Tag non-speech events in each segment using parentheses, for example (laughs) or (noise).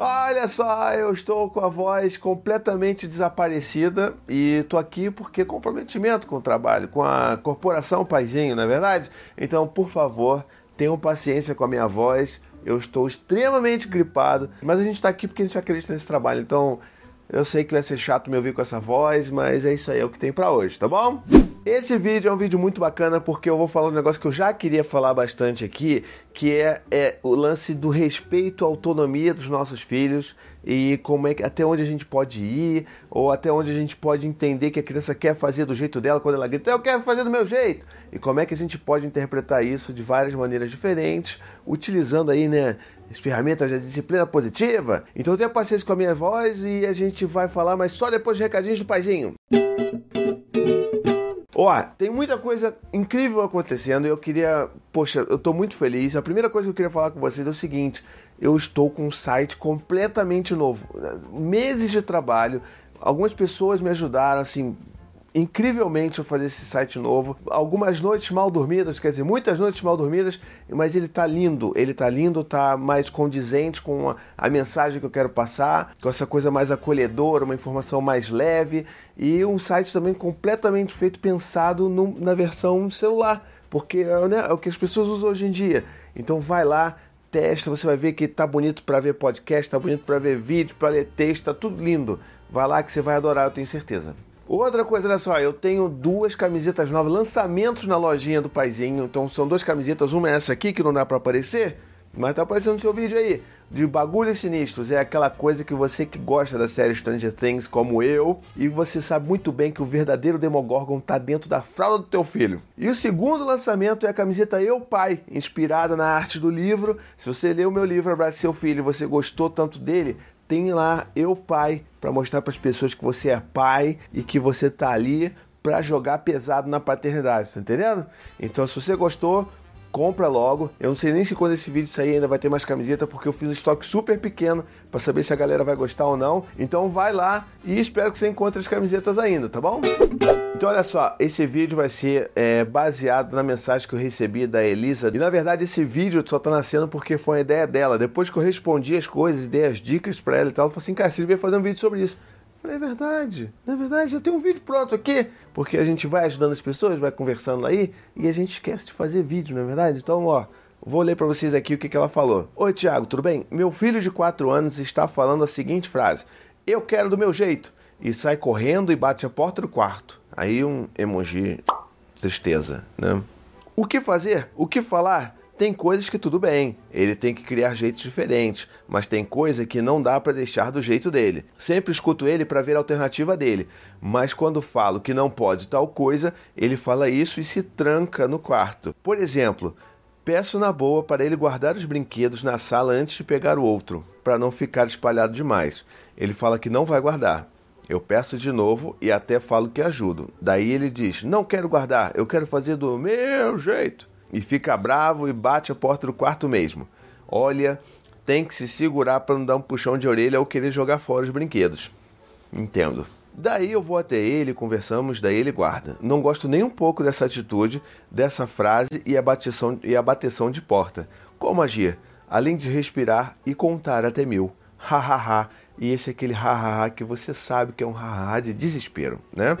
Olha só, eu estou com a voz completamente desaparecida e tô aqui porque comprometimento com o trabalho, com a corporação Paizinho, não é verdade? Então, por favor, tenham paciência com a minha voz. Eu estou extremamente gripado, mas a gente está aqui porque a gente acredita nesse trabalho. Então, eu sei que vai ser chato me ouvir com essa voz, mas é isso aí, é o que tem para hoje, tá bom? Esse vídeo é um vídeo muito bacana porque eu vou falar um negócio que eu já queria falar bastante aqui, que é, é o lance do respeito à autonomia dos nossos filhos e como é até onde a gente pode ir ou até onde a gente pode entender que a criança quer fazer do jeito dela quando ela grita eu quero fazer do meu jeito. E como é que a gente pode interpretar isso de várias maneiras diferentes utilizando aí né as ferramentas da disciplina positiva. Então tenha paciência com a minha voz e a gente vai falar mas só depois de recadinhos do paizinho Ó, tem muita coisa incrível acontecendo e eu queria. Poxa, eu tô muito feliz. A primeira coisa que eu queria falar com vocês é o seguinte: eu estou com um site completamente novo. Meses de trabalho. Algumas pessoas me ajudaram, assim, incrivelmente a fazer esse site novo. Algumas noites mal dormidas, quer dizer, muitas noites mal dormidas, mas ele tá lindo. Ele tá lindo, tá mais condizente com a, a mensagem que eu quero passar, com essa coisa mais acolhedora, uma informação mais leve e um site também completamente feito pensado no, na versão celular, porque né, é o que as pessoas usam hoje em dia. Então vai lá, testa, você vai ver que tá bonito para ver podcast, tá bonito para ver vídeo, para ler texto, tá tudo lindo. Vai lá que você vai adorar, eu tenho certeza. Outra coisa, olha só, eu tenho duas camisetas novas, lançamentos na lojinha do Paizinho. Então são duas camisetas, uma é essa aqui que não dá para aparecer, mas tá aparecendo no seu vídeo aí. De bagulhos sinistros, é aquela coisa que você que gosta da série Stranger Things, como eu, e você sabe muito bem que o verdadeiro Demogorgon tá dentro da fralda do teu filho. E o segundo lançamento é a camiseta Eu Pai, inspirada na arte do livro. Se você leu o meu livro Abrace Seu Filho e você gostou tanto dele, tem lá Eu Pai para mostrar para as pessoas que você é pai e que você tá ali para jogar pesado na paternidade, tá entendendo? Então, se você gostou, compra logo. Eu não sei nem se quando esse vídeo sair ainda vai ter mais camiseta, porque eu fiz um estoque super pequeno para saber se a galera vai gostar ou não. Então vai lá e espero que você encontre as camisetas ainda, tá bom? Então olha só, esse vídeo vai ser é, baseado na mensagem que eu recebi da Elisa. E na verdade esse vídeo só tá nascendo porque foi uma ideia dela. Depois que eu respondi as coisas, dei as dicas para ela e tal, ela falou assim, cara, você devia fazer um vídeo sobre isso. Falei, é verdade, é verdade, já tem um vídeo pronto aqui, porque a gente vai ajudando as pessoas, vai conversando aí e a gente esquece de fazer vídeo, não é verdade? Então, ó, vou ler para vocês aqui o que, que ela falou. Oi, Tiago, tudo bem? Meu filho de 4 anos está falando a seguinte frase: Eu quero do meu jeito. E sai correndo e bate a porta do quarto. Aí um emoji tristeza, né? O que fazer? O que falar? Tem coisas que tudo bem, ele tem que criar jeitos diferentes, mas tem coisa que não dá para deixar do jeito dele. Sempre escuto ele para ver a alternativa dele, mas quando falo que não pode tal coisa, ele fala isso e se tranca no quarto. Por exemplo, peço na boa para ele guardar os brinquedos na sala antes de pegar o outro, para não ficar espalhado demais. Ele fala que não vai guardar. Eu peço de novo e até falo que ajudo. Daí ele diz: Não quero guardar, eu quero fazer do meu jeito e fica bravo e bate a porta do quarto mesmo. Olha, tem que se segurar para não dar um puxão de orelha ou querer jogar fora os brinquedos. Entendo. Daí eu vou até ele, conversamos, daí ele guarda. Não gosto nem um pouco dessa atitude, dessa frase e a bateção, e a bateção de porta. Como agir? Além de respirar e contar até mil. Ha ha ha. E esse é aquele ha ha ha que você sabe que é um ha ha de desespero, né?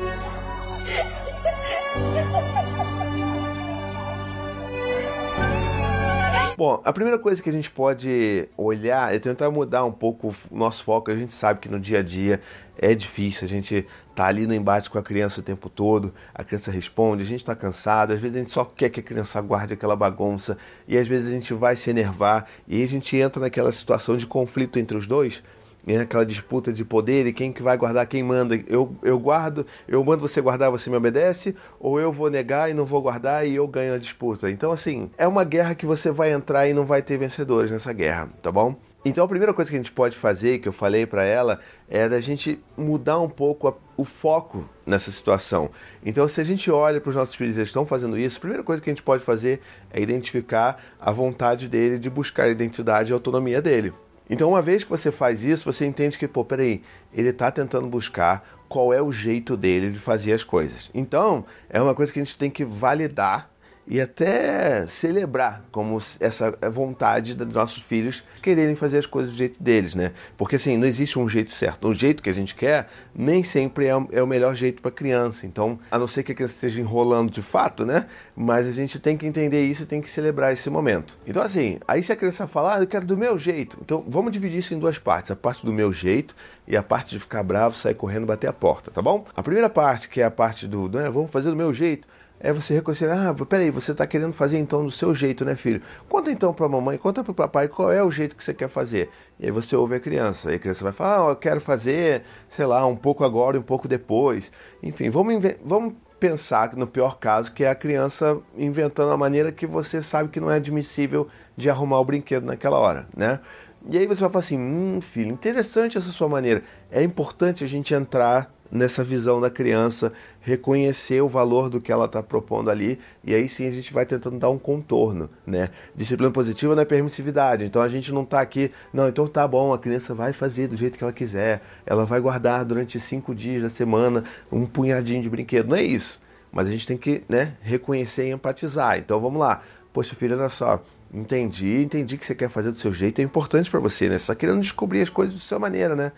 Bom, a primeira coisa que a gente pode olhar é tentar mudar um pouco o nosso foco. A gente sabe que no dia a dia é difícil, a gente tá ali no embate com a criança o tempo todo, a criança responde, a gente está cansado, às vezes a gente só quer que a criança guarde aquela bagunça e às vezes a gente vai se enervar e a gente entra naquela situação de conflito entre os dois né, aquela disputa de poder e quem que vai guardar, quem manda. Eu, eu guardo, eu mando você guardar, você me obedece, ou eu vou negar e não vou guardar e eu ganho a disputa. Então, assim, é uma guerra que você vai entrar e não vai ter vencedores nessa guerra, tá bom? Então a primeira coisa que a gente pode fazer, que eu falei para ela, é da gente mudar um pouco a, o foco nessa situação. Então se a gente olha para os nossos filhos, eles estão fazendo isso, a primeira coisa que a gente pode fazer é identificar a vontade dele de buscar a identidade e a autonomia dele. Então, uma vez que você faz isso, você entende que, pô, peraí, ele está tentando buscar qual é o jeito dele de fazer as coisas. Então, é uma coisa que a gente tem que validar e até celebrar como essa vontade dos nossos filhos quererem fazer as coisas do jeito deles, né? Porque assim, não existe um jeito certo. O jeito que a gente quer nem sempre é, é o melhor jeito para criança. Então, a não ser que a criança esteja enrolando de fato, né? Mas a gente tem que entender isso e tem que celebrar esse momento. Então, assim, aí se a criança falar, ah, eu quero do meu jeito. Então, vamos dividir isso em duas partes. A parte do meu jeito e a parte de ficar bravo, sair correndo, bater a porta, tá bom? A primeira parte, que é a parte do, né, vamos fazer do meu jeito é você reconhecer, ah, peraí, você está querendo fazer então do seu jeito, né, filho? Conta então para a mamãe, conta para o papai qual é o jeito que você quer fazer. E aí você ouve a criança, aí a criança vai falar, ah, eu quero fazer, sei lá, um pouco agora e um pouco depois. Enfim, vamos, vamos pensar no pior caso, que é a criança inventando a maneira que você sabe que não é admissível de arrumar o brinquedo naquela hora, né? E aí você vai falar assim, hum, filho, interessante essa sua maneira. É importante a gente entrar nessa visão da criança, reconhecer o valor do que ela está propondo ali, e aí sim a gente vai tentando dar um contorno, né? Disciplina positiva não é permissividade, então a gente não está aqui, não, então tá bom, a criança vai fazer do jeito que ela quiser, ela vai guardar durante cinco dias da semana um punhadinho de brinquedo, não é isso. Mas a gente tem que né, reconhecer e empatizar. Então vamos lá. Poxa, filho, olha só, entendi, entendi que você quer fazer do seu jeito, é importante para você, né? Você está querendo descobrir as coisas da sua maneira, né?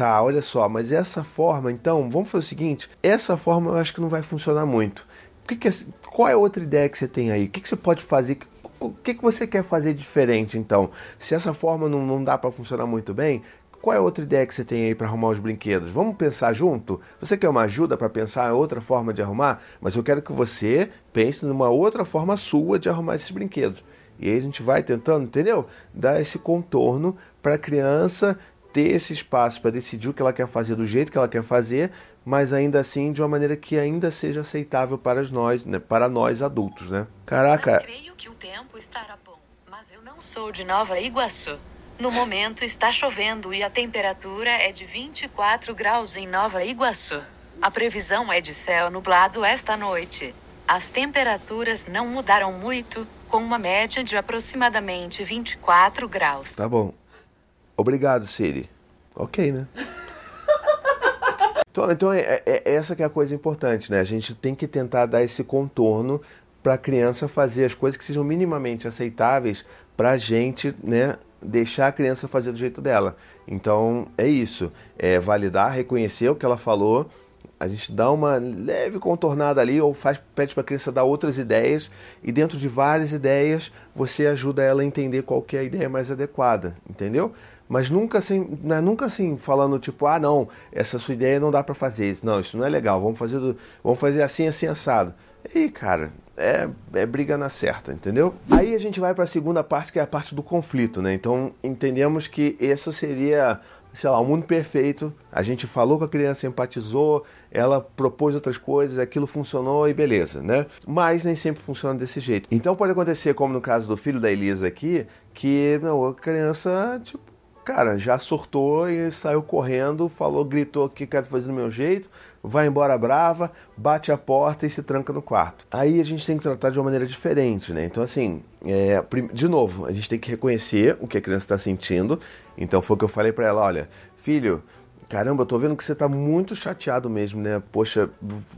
Tá, olha só, mas essa forma, então, vamos fazer o seguinte: essa forma eu acho que não vai funcionar muito. Que que é, qual é a outra ideia que você tem aí? O que, que você pode fazer? O que, que você quer fazer diferente, então? Se essa forma não, não dá para funcionar muito bem, qual é a outra ideia que você tem aí para arrumar os brinquedos? Vamos pensar junto? Você quer uma ajuda para pensar outra forma de arrumar? Mas eu quero que você pense numa outra forma sua de arrumar esses brinquedos. E aí a gente vai tentando, entendeu? Dar esse contorno para a criança ter esse espaço para decidir o que ela quer fazer do jeito que ela quer fazer, mas ainda assim de uma maneira que ainda seja aceitável para nós, né, para nós adultos, né? Caraca. Não creio que o tempo estará bom, mas eu não sou de Nova Iguaçu. No momento está chovendo e a temperatura é de 24 graus em Nova Iguaçu. A previsão é de céu nublado esta noite. As temperaturas não mudaram muito, com uma média de aproximadamente 24 graus. Tá bom. Obrigado, Siri. Ok, né? (laughs) Então, então é, é, é, essa que é a coisa importante, né? A gente tem que tentar dar esse contorno para a criança fazer as coisas que sejam minimamente aceitáveis para a gente, né? Deixar a criança fazer do jeito dela. Então é isso, é validar, reconhecer o que ela falou, a gente dá uma leve contornada ali ou faz pede para a criança dar outras ideias e dentro de várias ideias você ajuda ela a entender qual é a ideia mais adequada, entendeu? Mas nunca assim, né, nunca assim falando tipo, ah, não, essa sua ideia não dá para fazer isso. Não, isso não é legal. Vamos fazer do, vamos fazer assim, assim assado. E cara, é, é briga na certa, entendeu? Aí a gente vai para a segunda parte, que é a parte do conflito, né? Então, entendemos que essa seria sei lá, o mundo perfeito. A gente falou com a criança, empatizou, ela propôs outras coisas, aquilo funcionou e beleza, né? Mas nem sempre funciona desse jeito. Então pode acontecer, como no caso do filho da Elisa aqui, que não, a criança, tipo, cara, já surtou e saiu correndo, falou, gritou que quero fazer do meu jeito, vai embora brava, bate a porta e se tranca no quarto. Aí a gente tem que tratar de uma maneira diferente, né? Então, assim, é, de novo, a gente tem que reconhecer o que a criança está sentindo. Então, foi o que eu falei para ela: olha, filho, caramba, eu tô vendo que você tá muito chateado mesmo, né? Poxa,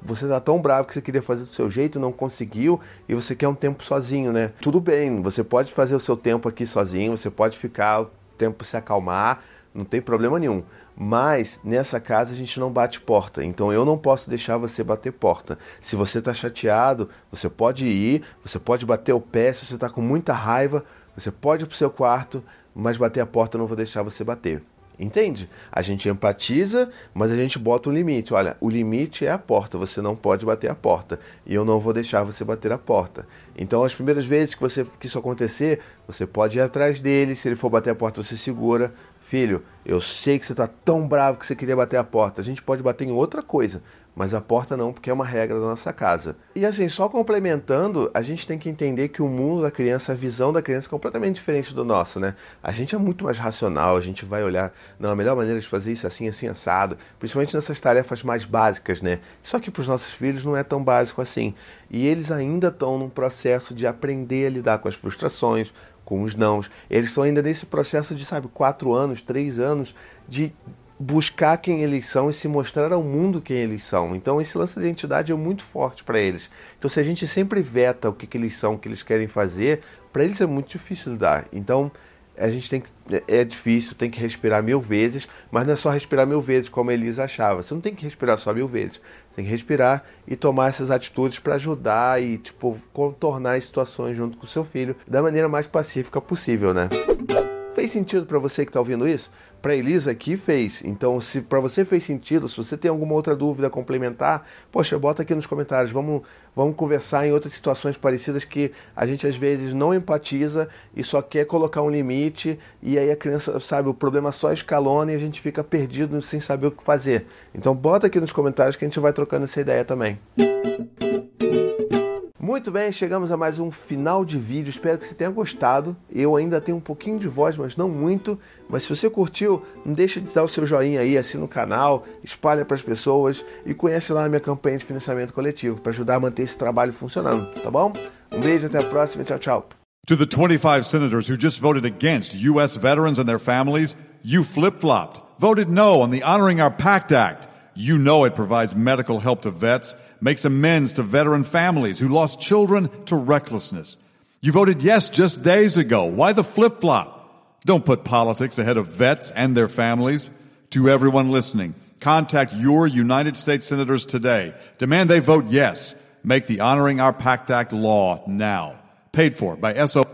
você tá tão bravo que você queria fazer do seu jeito, não conseguiu e você quer um tempo sozinho, né? Tudo bem, você pode fazer o seu tempo aqui sozinho, você pode ficar tempo se acalmar, não tem problema nenhum. Mas nessa casa a gente não bate porta, então eu não posso deixar você bater porta. Se você está chateado, você pode ir, você pode bater o pé, se você está com muita raiva, você pode ir para o seu quarto, mas bater a porta eu não vou deixar você bater. Entende? A gente empatiza, mas a gente bota um limite. Olha, o limite é a porta, você não pode bater a porta. E eu não vou deixar você bater a porta. Então, as primeiras vezes que, você, que isso acontecer, você pode ir atrás dele. Se ele for bater a porta, você segura. Filho, eu sei que você está tão bravo que você queria bater a porta. A gente pode bater em outra coisa, mas a porta não, porque é uma regra da nossa casa. E assim, só complementando, a gente tem que entender que o mundo da criança, a visão da criança é completamente diferente do nosso, né? A gente é muito mais racional, a gente vai olhar, não, a melhor maneira de fazer isso é assim, assim, assado, principalmente nessas tarefas mais básicas, né? Só que para os nossos filhos não é tão básico assim. E eles ainda estão num processo de aprender a lidar com as frustrações, com os nãos. Eles estão ainda nesse processo de, sabe, quatro anos, três anos de buscar quem eles são e se mostrar ao mundo quem eles são. Então esse lance da identidade é muito forte para eles. Então se a gente sempre veta o que, que eles são, o que eles querem fazer, para eles é muito difícil lidar. Então a gente tem que, é difícil, tem que respirar mil vezes, mas não é só respirar mil vezes como a Elisa achava. Você não tem que respirar só mil vezes. Tem que respirar e tomar essas atitudes para ajudar e tipo contornar as situações junto com o seu filho da maneira mais pacífica possível, né? Fez sentido para você que está ouvindo isso? Para Elisa aqui fez. Então, se para você fez sentido, se você tem alguma outra dúvida complementar, poxa, bota aqui nos comentários. Vamos, vamos conversar em outras situações parecidas que a gente às vezes não empatiza e só quer colocar um limite e aí a criança, sabe, o problema só escalona e a gente fica perdido sem saber o que fazer. Então, bota aqui nos comentários que a gente vai trocando essa ideia também. Muito bem, chegamos a mais um final de vídeo. Espero que você tenha gostado. Eu ainda tenho um pouquinho de voz, mas não muito. Mas se você curtiu, não deixa de dar o seu joinha aí, assina o canal, espalha para as pessoas e conhece lá a minha campanha de financiamento coletivo para ajudar a manter esse trabalho funcionando, tá bom? Um beijo, até a próxima, tchau, tchau. To the 25 senators who just voted against U.S. veterans and their families, you flip-flopped, voted no on the Honoring Our Pact Act. You know it provides medical help to vets, makes amends to veteran families who lost children to recklessness. You voted yes just days ago. Why the flip flop? Don't put politics ahead of vets and their families. To everyone listening, contact your United States senators today. Demand they vote yes. Make the Honoring Our Pact Act law now. Paid for by SO.